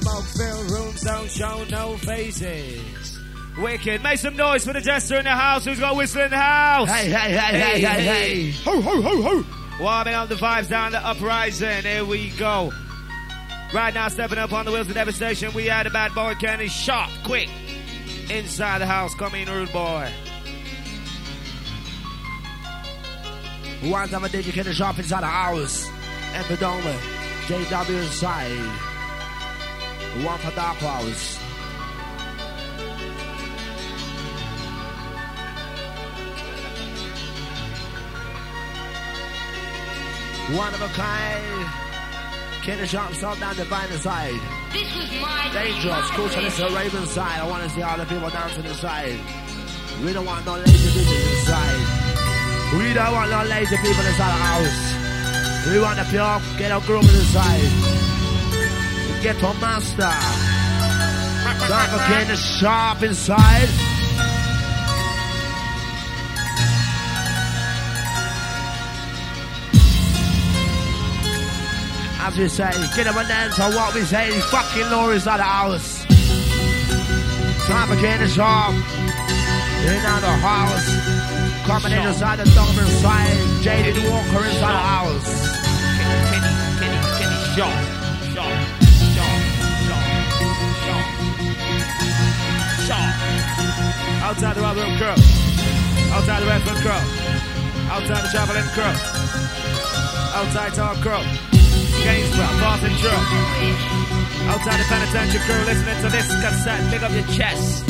smoke filled rooms don't show no faces. Wicked. Make some noise for the jester in the house who's got a whistle in the house. Hey, hey, hey, hey, hey, hey. Ho, ho, ho, ho. Warming up the vibes down the uprising. Here we go. Right now, stepping up on the wheels of devastation, we had a bad boy Kenny Sharp quick inside the house. Come in, rude boy. One time I did you get a shop inside the house. Epidoma, JW One for Dark House. One of a kind. Kenny Sharp, stop down the divine side. This was my Dangerous, cool, so this is a Raven side. I want to see all the people dancing inside. We don't want no lazy bitches inside. We don't want no lazy people inside the house. We want the pure ghetto groovers inside. The ghetto master. Dark again, is sharp inside. As we say, get them a dance on what we say. Fucking law is out of house. Time again is off. In out the house. Coming in inside the dumb inside. JD Walker inside the house. Kenny, Kenny, Kenny, shot. Shot. Outside the rubber room crew. Outside the Redford crew. Outside the Javelin crew. Outside Talk crew. Gainsborough, Barton crew. Outside the penitentiary crew listening to this cassette. Big up your chest.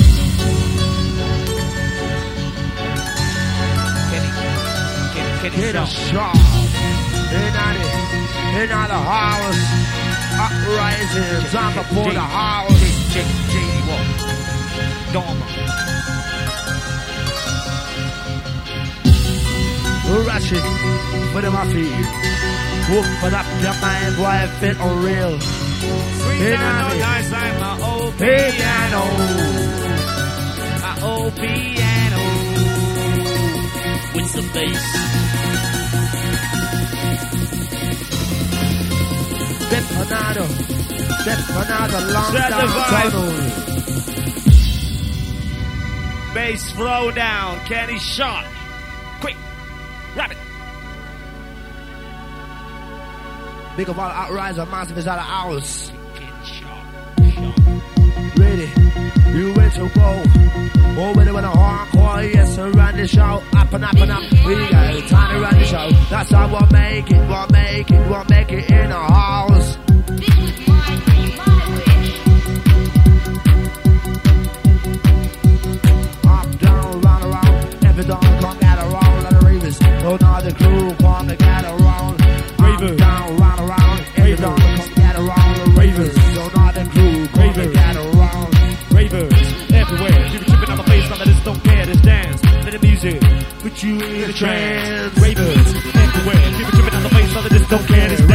Kenny. Kenny, Kenny, Hit a shot. In out it. In out the house. Uprising. Time to pull the house. J, J, J, Dormer. Rushing. Put in my feet. Open up your mind, boy, it feel unreal. Sweet Hey, down Nami. on nice like my old Hey, piano. My old piano. with some bass. Detonado. Detonado. Long Set the down vibe. tunnel. Bass throw down. Kenny Sharp. Big of all outriser, massive is out of hours. Ready, you ready to go? Oh, when a hardcore, yes, to run the show. Up and up and up, we got time to run the show. That's how we'll make it, we'll make it, we'll make it in trance. Ravers everywhere. Be tripping on the but I just don't care. Just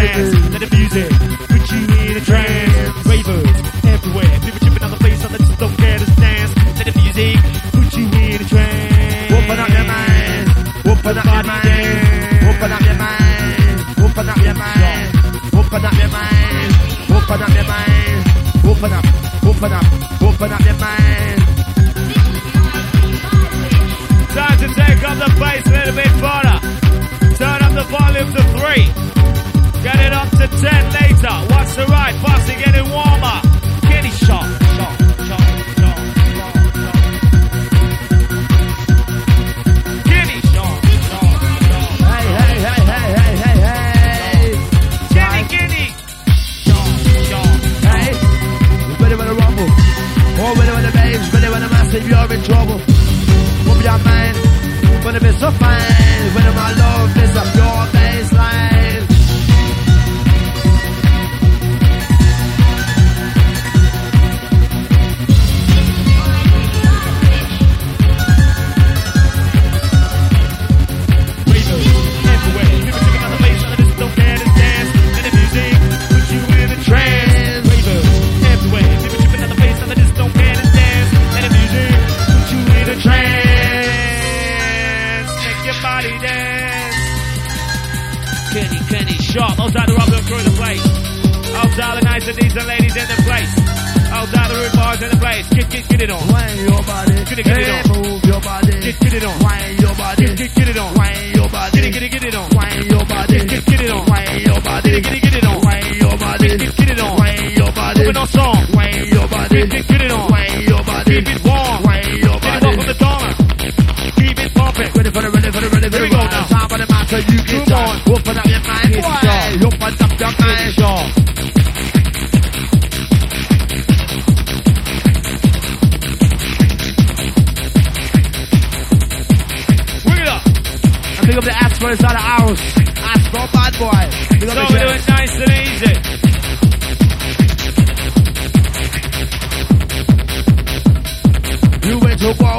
Pick up the Astro inside the house. Astro bad boy. Pick up So the we do it nice and easy. You went to go.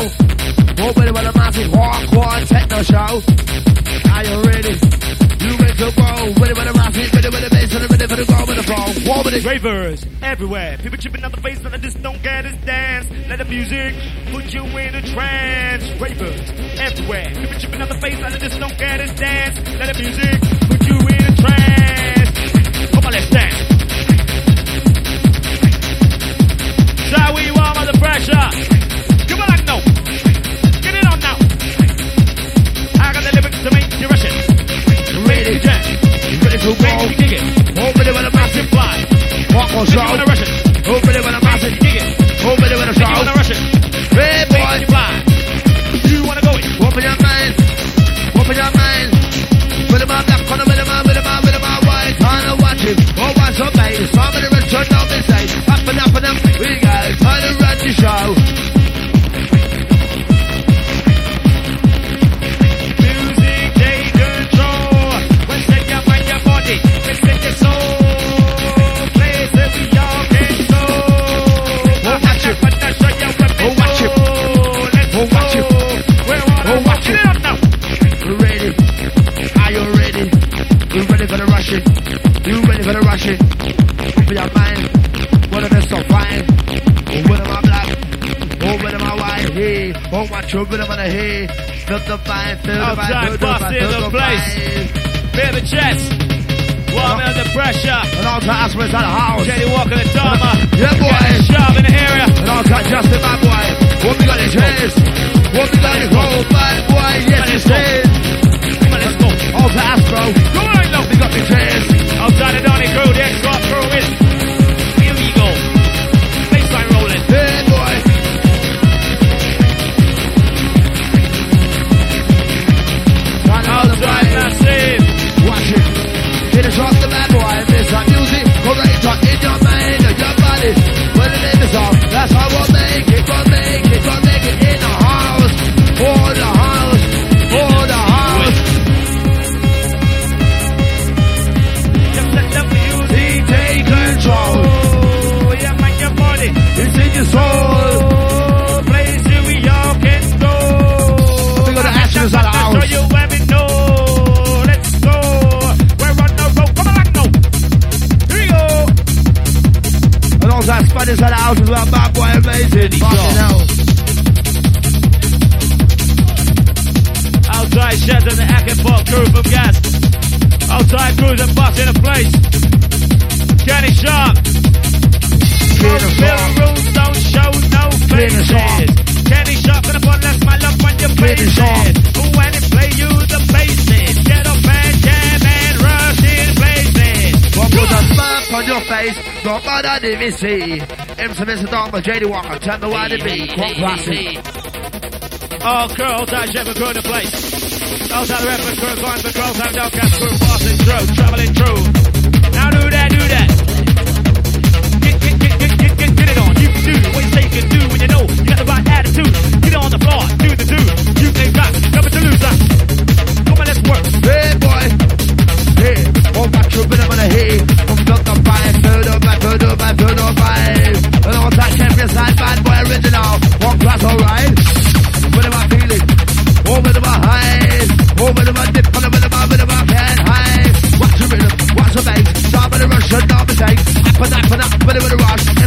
Open with a massive hardcore techno show. Are you ready? You went to go. It. Ravers everywhere. People tripping on the face, but I just don't get this dance. Let the music put you in a trance. Ravers everywhere. People tripping on the face, but I just don't get this dance. Let the music put you in a trance. Come on, let's dance. Where you are under pressure. Come on, like no. Get it on now. I got the lyrics to make you rush it. Ready. Dance. Ready to me dig it. Show. it. Open it with a massive. Dig it. It my children, I'm. Feel the fine, feel the Outside, fine, feel the boss fine, in feel the the place. fine. Feel the chest. Warm Uh-huh. under pressure. And all that aspects of the house. Jenny Walker, the Dharma. Yeah, boy. Sharp in the area. And all that Justin, my boy. What we got in chase? What we got in gold, bad boy? Yes, you said. Come on, let's go. Astro. Go on, now. We got the chase. Outside the Donny crew, the X-Rock crew is. Make it. Gonna make it. The VC. MC Mr. Dogma, JD Walker, tell me why they be. Quite classic. All girls I never go to place. Outside the reference crew, going for girls, I'm down cast crew, passing through, traveling through. Now do that, do that. Get, get, get, get, get, get, get it on. You can do what you say you can do when you know you got the right attitude. Get on the floor, do the do. You ain't got nothing to lose. Come on, let's work. Hey boy, hey, oh my true bit of a hey, from the the five, to the back, to the back, to the five. And all that champion side, bad boy original, one class alright. What am I feeling? Oh, what am I high? Oh, what am I dip, what am I, what am I can high? Watch the rhythm, watch the bass, stop with the rush, not mistake. Up and up and up, with a rush,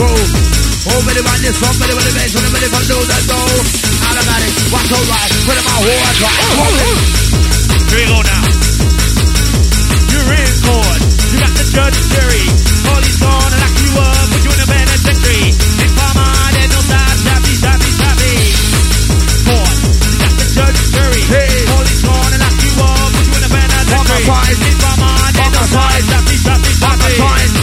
groove. Over one madness, from the motivation, the for do that go. Automatic, watch all right, put in my whole. Here we go now. You're in court, you got the judge jury. Police on, lock you up, put you in a penitentiary. In Parma, there's no time, shabby, shabby, shabby. Court, you got the judge jury. Hey. Police on, lock you up, put you in a penitentiary. In there's no time.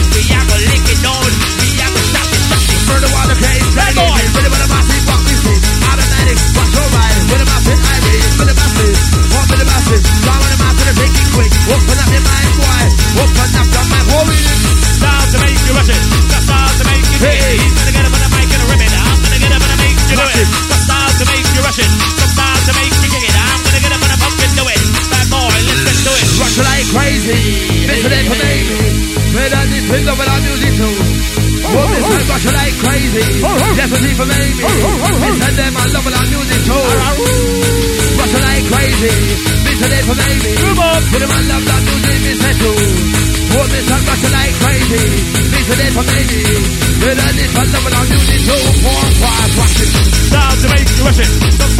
Okay, tag it. Really what about walk me sleep. Automatic, watch your ride. What about fit, I read. What about sleep, walk me about sleep. So I want to mountain and take it quick. Open up your mind wide. Open up your mind wide. Style to make you rush it. The to make you hey. He's gonna get up on a bike and rip it. I'm gonna get up and make you do it. The to make you rush it. The to make you kick it. I'm gonna get up on a pump and do it. Bad boy, listen to it. Rush like crazy. Listen to me. Where does it feel when our music too? Woman said rush like crazy. Definitely for me. Listen them, I love our music too. Rush like crazy. Listen it for me. Come on. Put them on love that music, say too. Woman said rush like crazy. Listen it for me. Where does it feel when our music too? Four, five, watch it. Time to rush it.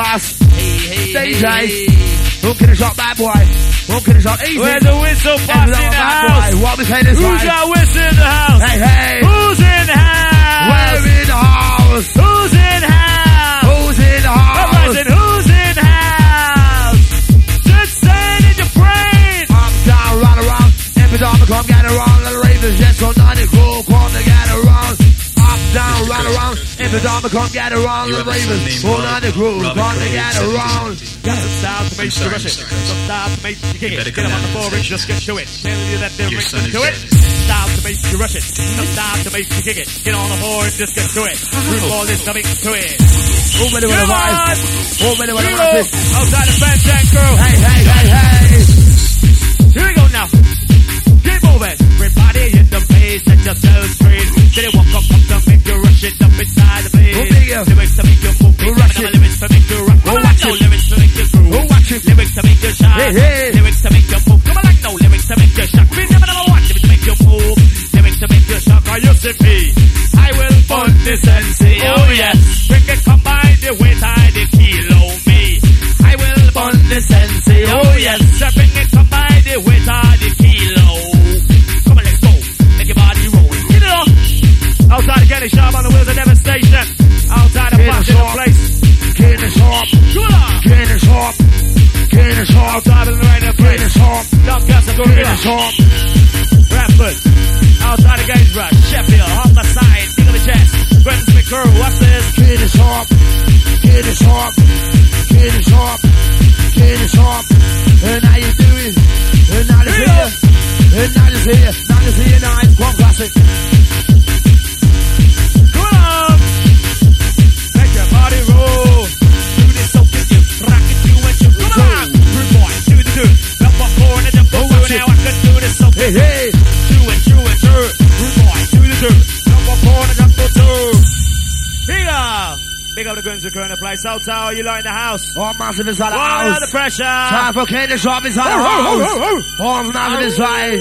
Class? Hey, hey, DJ. hey. Who can shot bad boy? Who can shot easy? Where's the whistle box in the house? boy. What say this Who's got whistle in the house? Hey, hey. Who's in the house? We're in the house. Who's in the house? Who's in the house? Uprising, who's in the house? Just saying in your brain. Up, down, run around. Every time I come get around, little ravens, yes, so none down, run around. Every time I come get around, little ravens, so none the come to get around. Got some style to make you rush it. Mr. Chris. Some style to make you kick it. Get up on the floor and just get to it. Tell you that they're rich to it. Style to make you rush it. Some style to make you kick it. Get on the floor and just get to it. Root ball is coming to it. Who ready with a Come vibe? on! Who ready with a vibe? Outside the fence and crew. Hey, hey, hey, hey. Here we go now. Moving. Everybody in the place, set yourselves free. Walk up, up to make you rush it up inside the place. Lyrics to make you move. Who rush Come on, it? Lyrics to make you rock. Come on, watch no lyrics to make you groove. Lyrics to make you shine. Hey, hey. Lyrics to make you move. Come on, like no lyrics to make you shock. We never number one. Lyrics to make you move. Lyrics to make you shock. Are you sippy? I will fund this and oh yes. Bring it combine the weight I the kilo me. I will fund this and say, oh yes. Bring it It's sharp on the wheels of devastation. Outside the box in the place. Get it sharp. Come on. Get it sharp. Get it sharp. Outside the right of place. it sharp. Doncaster, Get Gorilla. it sharp. Bradford. Outside of Gainsborough. Sheffield. On the side. Of the chest. Grimsby crew. What's this? Get it sharp. Get it sharp. Get it sharp. Get sharp. And how you do it? And now it's Here. here. And now it's here. Now it's here. Now it's one classic. The guns who current place. Out tower, you lot in the house. All massive inside the One house. under the pressure. Time for Kenny Sharp inside the house. All massive inside.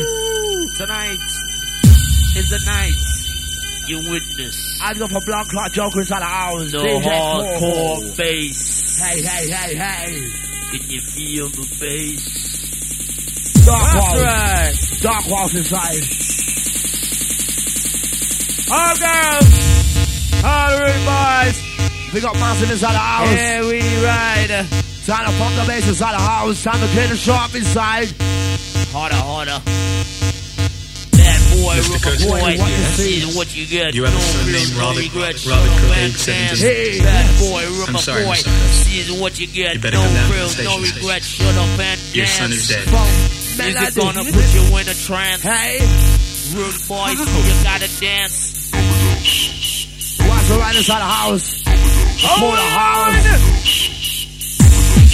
Tonight is the night You witness I go for blood clot joker inside the house. the DJ hardcore Paul. bass. Hey, hey, hey, hey. Can you feel the bass? Dark That's walls. right. Dark walls inside. All girls. All rude boys. We got massive inside the house. Here we ride. Time to pump the bass inside the house. Time to Kenny Sharp inside. Harder, harder. Bad boy, Mr. rubber boy. What you This see? is what you get. You have No son real, named no Robert- regret. Robert Shut up and dance. Hey. Bad boy, rubber I'm sorry, boy. Mr. This is what you get. You no come down to the real, no station, regret. station. Shut up and Your dance. son is dead. Music gonna put you in a trance. Hey, Rude boys, you gotta dance. watch the right inside the house.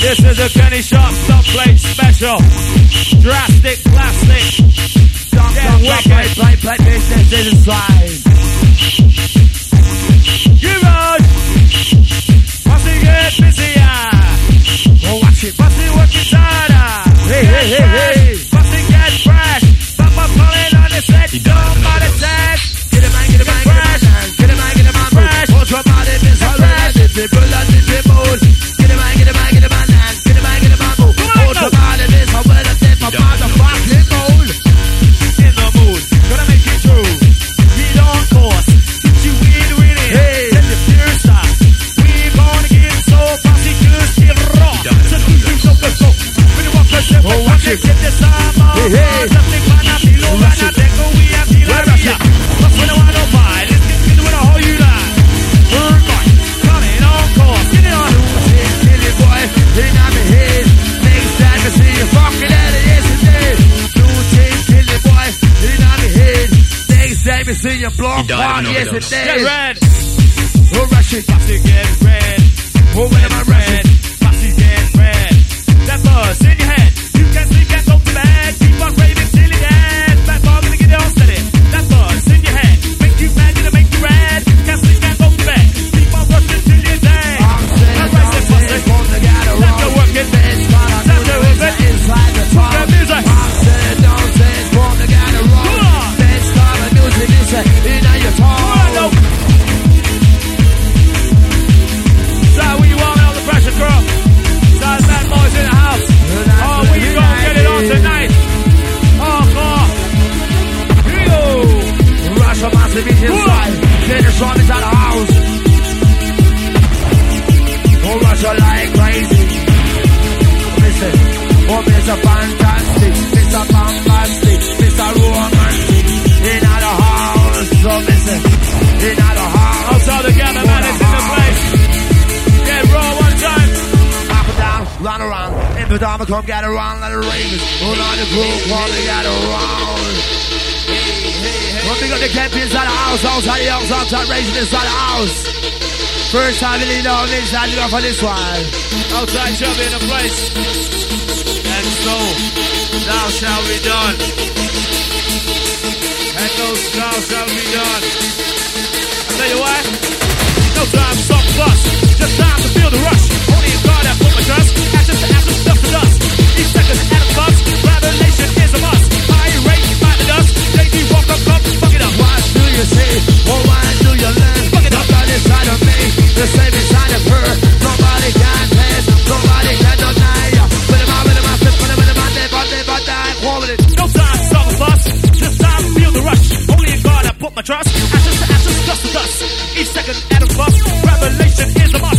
This is a Kenny Sharp Stop Plate Special. Drastic plastic. Yeah, dark, dark, play, play, play, business inside. On. Must he get busier? Oh, watch it. Must he working harder? Hey, hey, hey, hey. Dip, dip, mood. Get get get get a man, get a man, move. Come on, Put your now. body in. In the mood. Gonna make it true. Get on course. The pure stuff. We gonna get so get raw. So so good, so. Walk it. Get the summer. Hey, hey. Next time I see you block He died of an on. Get yesterday. red. Oh, rush it. Fussy get red. Oh, when am I red. Mr. Fantastic, Mr. Bombastic, Mr. Romantic. In the house, so listen, in the house. Outside the cameraman is in the place. Get raw one time. Up and down, run around. In the dama come get around like the ravens. Hold on the group, to get around. When we got the camp inside the house, outside the house, outside racing inside the house. First time in the inside you go for this one. Outside chubby in the place. And so, thou shall be done. And those thou shall be done. I tell you what, no time to stop plus. Just time to feel the rush. Only in God I put my trust. Ashes to ashes, dust to dust. Each second at a bus. Revelation is a must. High rate, fight the dust. JD walk up, come, fuck it up. What do you say? Or why do you learn? Fuck it up. Nobody inside of me, the same inside of her. Nobody can test, my trust. Ashes to ashes, dust to dust. Each second at a bus. Revelation is a must.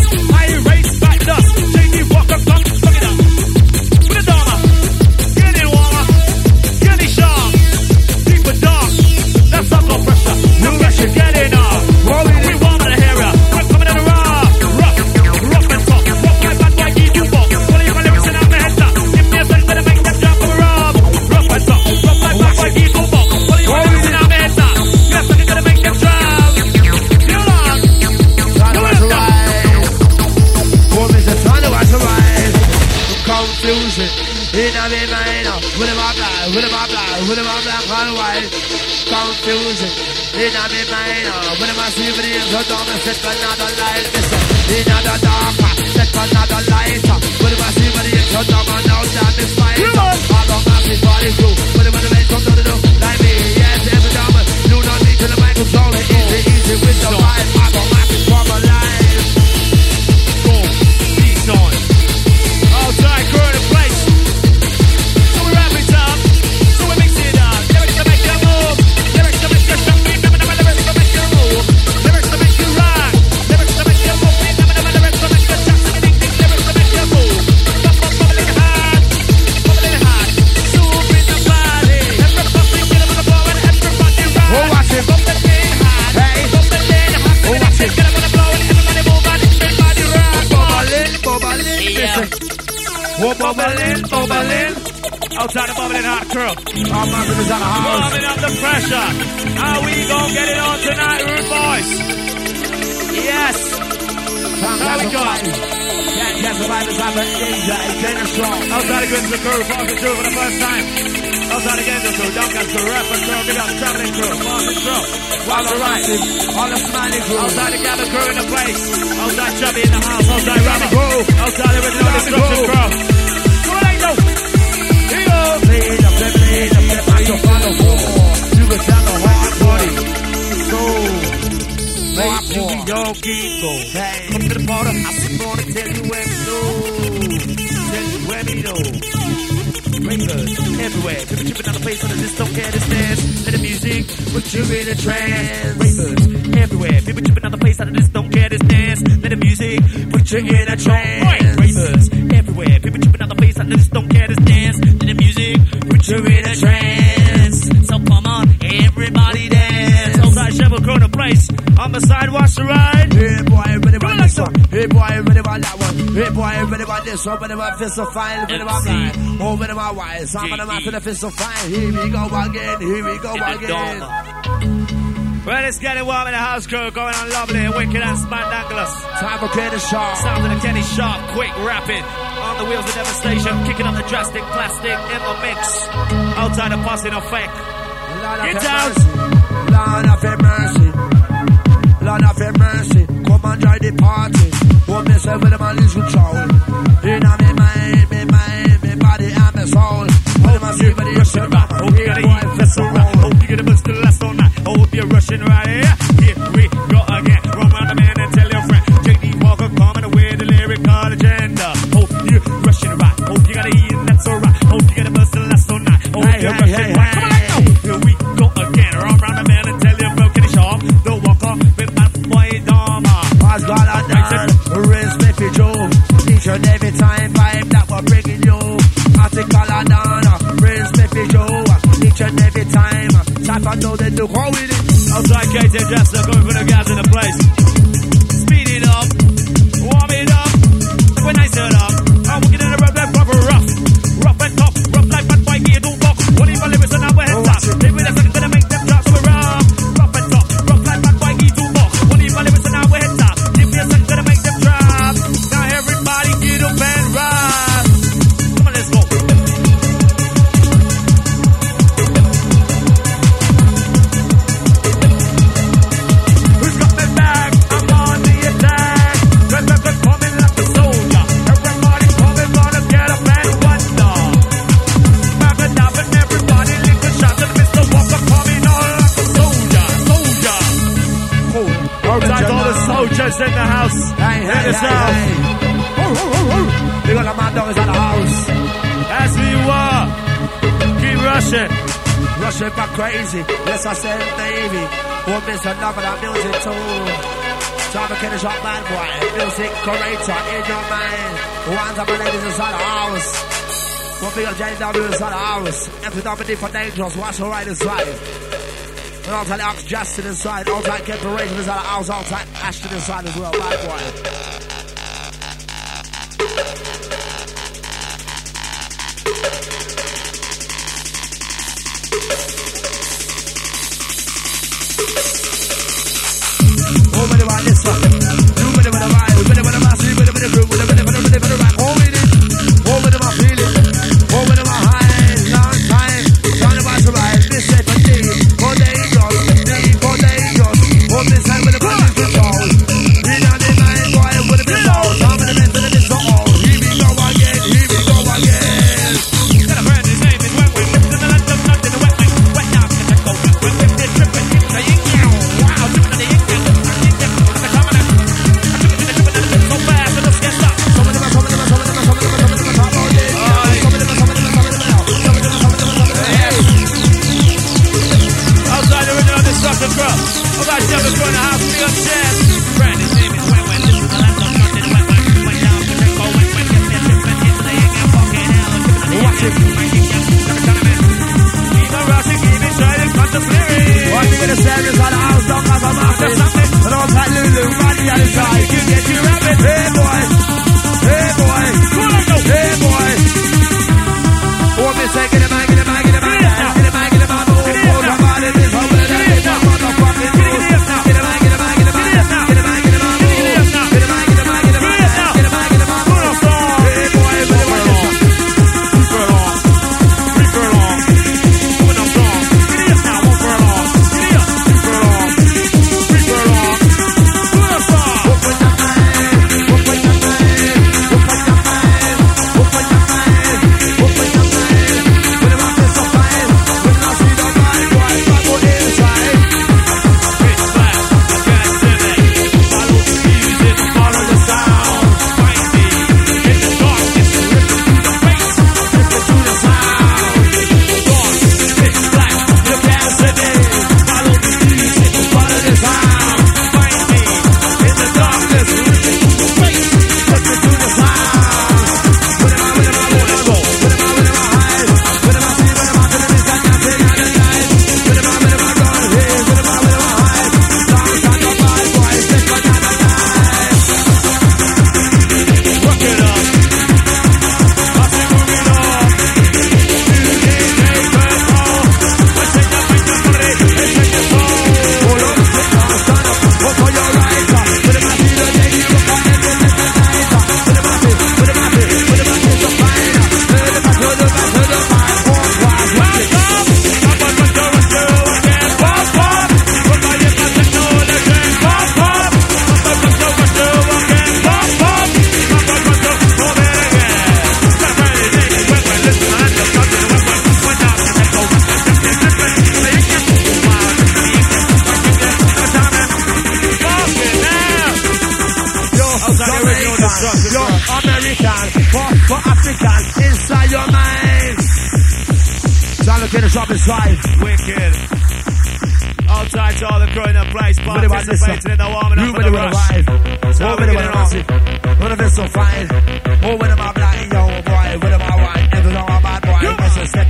Confusing. In my mind, uh, when I see videos them, I set another light. Listen, in the dark, uh, set another light. uh, When I see videos them, I know that it's fine. I got massive body crew. When the man comes to like me, yes, every time. Do not need to the mic control it. Easy, with the vibe. I got massive from a We're bubbling, bubbling. Outside the bubbling hot crew. Our massive is at the house. Warming up the pressure. How we gonna get it on tonight, rude boys? Yes. There we go. Can't get the vibe is like a ninja. It's getting strong. Outside the Grizzly crew, passing through for the first time. Outside again, the crew, Duncan crew, Rapper crew, get up, traveling crew, passing through. All Walk the the right. all the smiling crew. Outside the Gather crew in the place. Outside Chubby in the house. Outside Rabbit crew. Outside the original destruction crew. Go. Lean up, the hard Make you. Hey, Come to the bottom. I'm gonna tell you when to know. Tell you when to know. Ravers everywhere. People tripping on the place on the just don't care to dance. Let the music Put you in a trance. Ravers everywhere. People tripping on the place the just don't care to dance. Let the music Put you in a trance. Ravers everywhere. People tripping on the place the just don't care to dance. Let the music Put you in a trance. So come on, everybody dance. Crew in place. On the side, watch the ride. Hey boy, Come on, this one. Hey boy, about that one. Hey boy, ready about this one. Ready about fist of fine. Ready about MC. mine. Oh, ready about wise. Them JD. after the fist of fine. Here we go again. Here we go again. Well, it's getting warm in the house crew. Going on lovely, wicked and spandangulous. Time for Kenny Shaw. Sounds of the Kenny Sharp, quick, rapid. On the wheels of devastation, kicking up the drastic plastic in the mix. Outside the passing no fake. Lord of Get down. Lord have mercy. Lord have mercy. Come and join the party. Hold myself with the man is control. For know they do how with it. KJ going the soldiers in the house. Hey, in hey, the hey, south. hey. We got a man down at the house. As we were. Keep rushing. Rushing back crazy. Yes, I said, baby. Won't miss another that music too. Time to finish up, man, boy. Music curator in your mind. Ones of my ladies inside the house. One big JW inside the house. Every time for dangerous, watch the right inside. And all time Ox Justin inside. All time Kent Raging inside the house. All time Ashton inside as well, boy.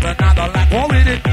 like another like. What we did?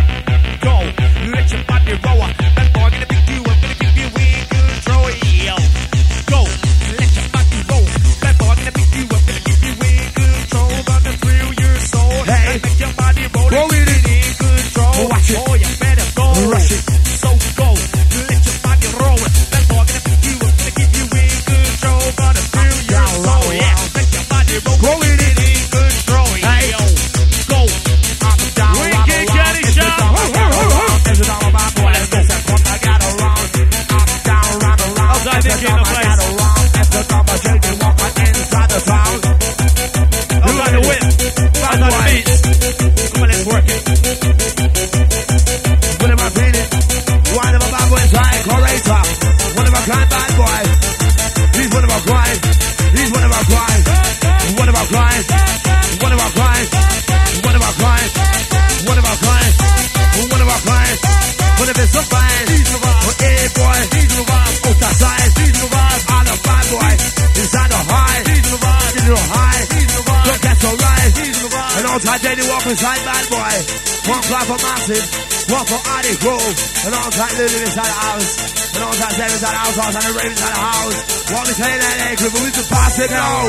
Lulu inside the house. The long time Sarah's inside the house, and the rain inside the house. What we say that there, Griffin, we can pass it now.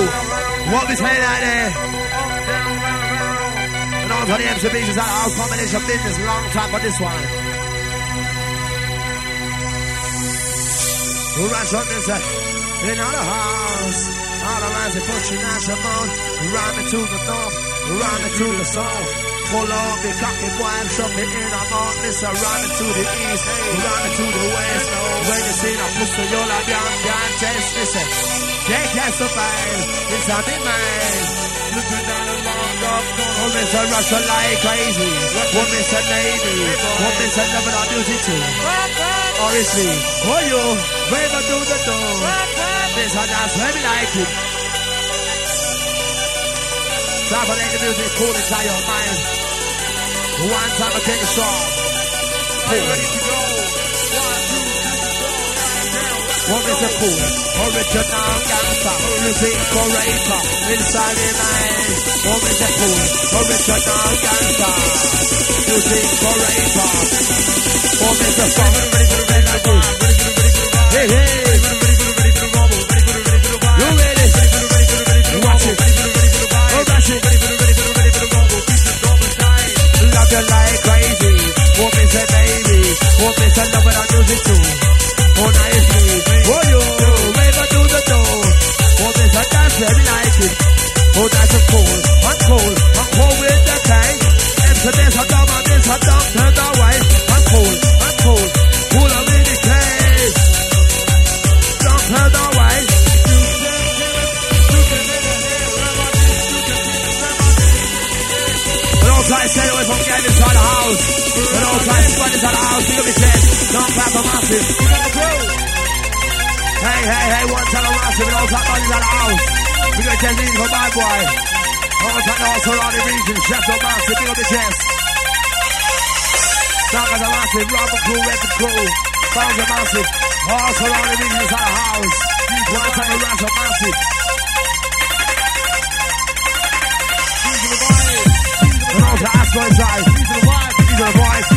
What we say that there. The long time the MCB's inside the house, combination business, long time for this one. Who runs on this uh, in our house? All the lines are pushing out your mouth. Rhyme to the north, running to the south. Pull up the cocky vibes up in. inner darkness. I run it to the east, run to the west. When you see the pussy, you're like, damn, damn, test. Listen, eh. they can't survive. It's a the mind. Looking down the long up, women to rush like crazy. Women to navy, women to love and beauty too. Honestly, oh you, wave do the door. This and that's very we like it. Time for the end of music cool inside your mind. One time I take a song. Hey. ready to go? One, two, three, four, One is a cool, original gangster, music forever, inside the mind. One is a cool, original gangster, music forever. One is a song, ready to the red light, ready the red light. Hey, hey. shake. Love you like crazy, what is a baby, what is a lover, I use it too. massive. The crew. Hey, hey, hey, one time massive. And all that money's at the house. We got a in for my boy. All time also all the region. Chef of massive. Big up the chest. Sagas are massive. Robert crew, Red crew. Bounds are massive. Also the region. It's the house. One time the massive. These are the boys. These are the boys. These are the boys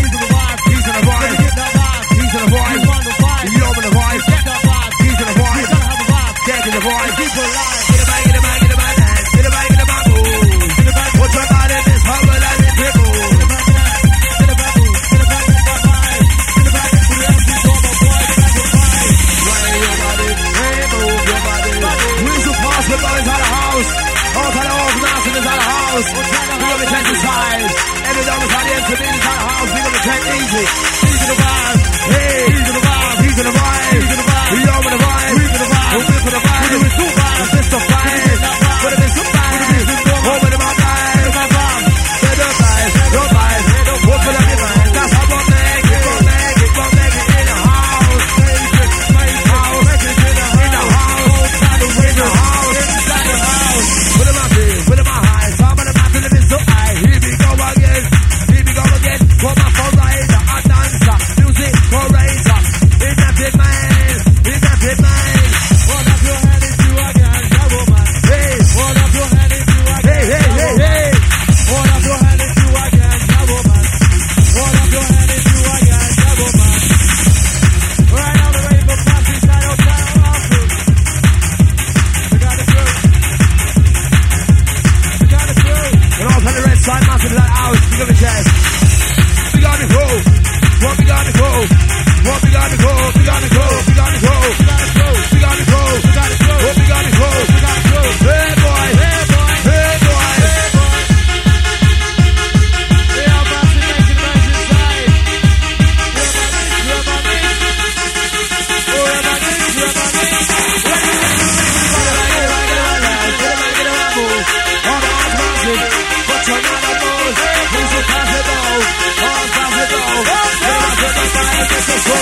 the vibe. You know I'm on the vibe. He's on the vibe. He's on the vibe. Dead to the vibe. People alive.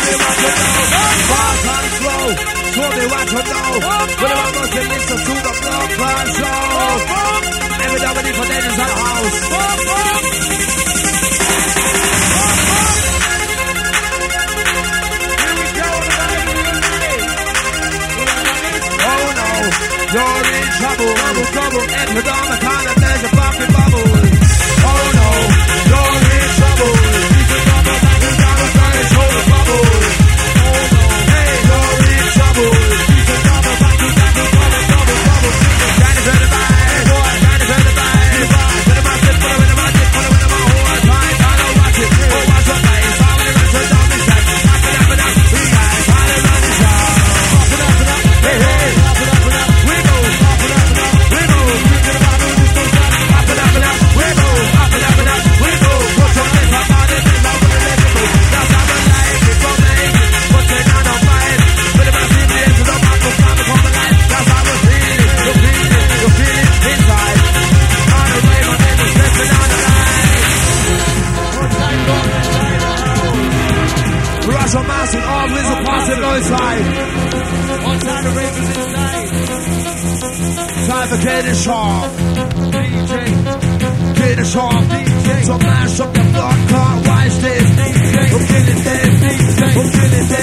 they want to know. Fast and slow, so they want to know. But they want to listen to the blood clan show. Everybody for them at house. Oh no, you're in trouble, trouble, trouble, and the kind of there's a bubble. to get it off. DJ, get it off. DJ, so mash up the block, car, why is this? DJ, I'm getting this. DJ, I'm. DJ,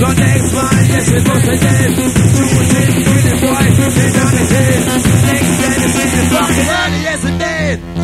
the next line, yes, it was a dead. Two were in, you didn't they done it. Next day, the fucking out, yes, it did.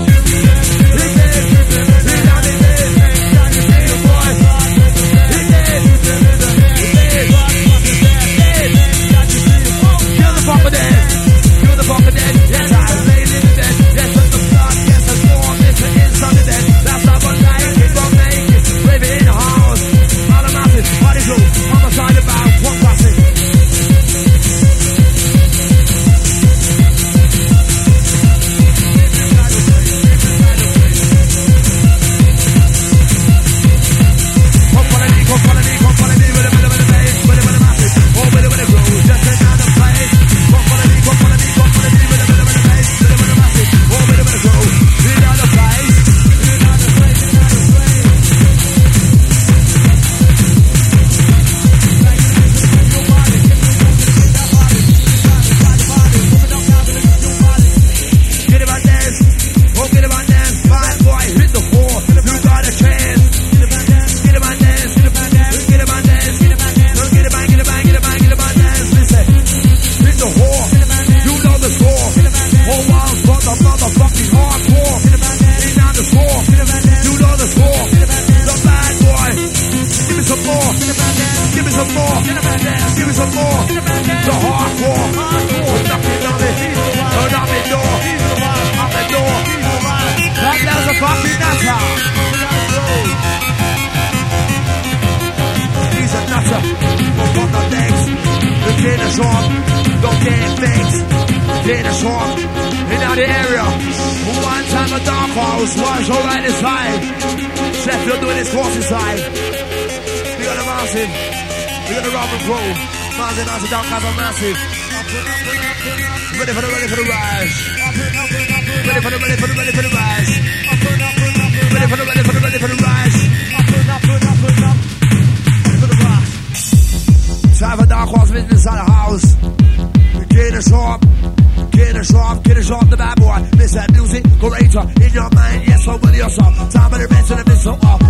Time of the i've been so off.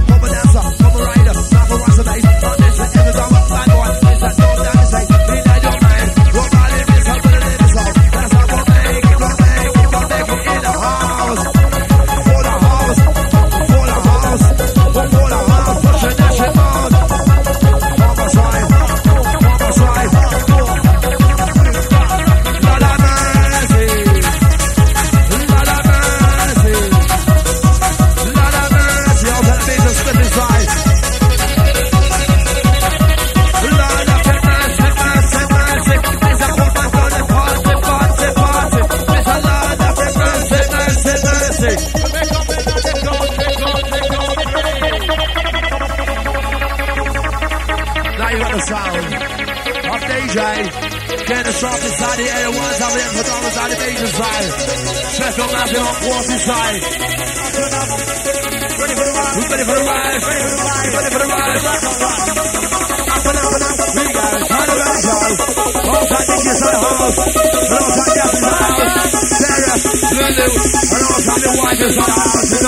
I don't all the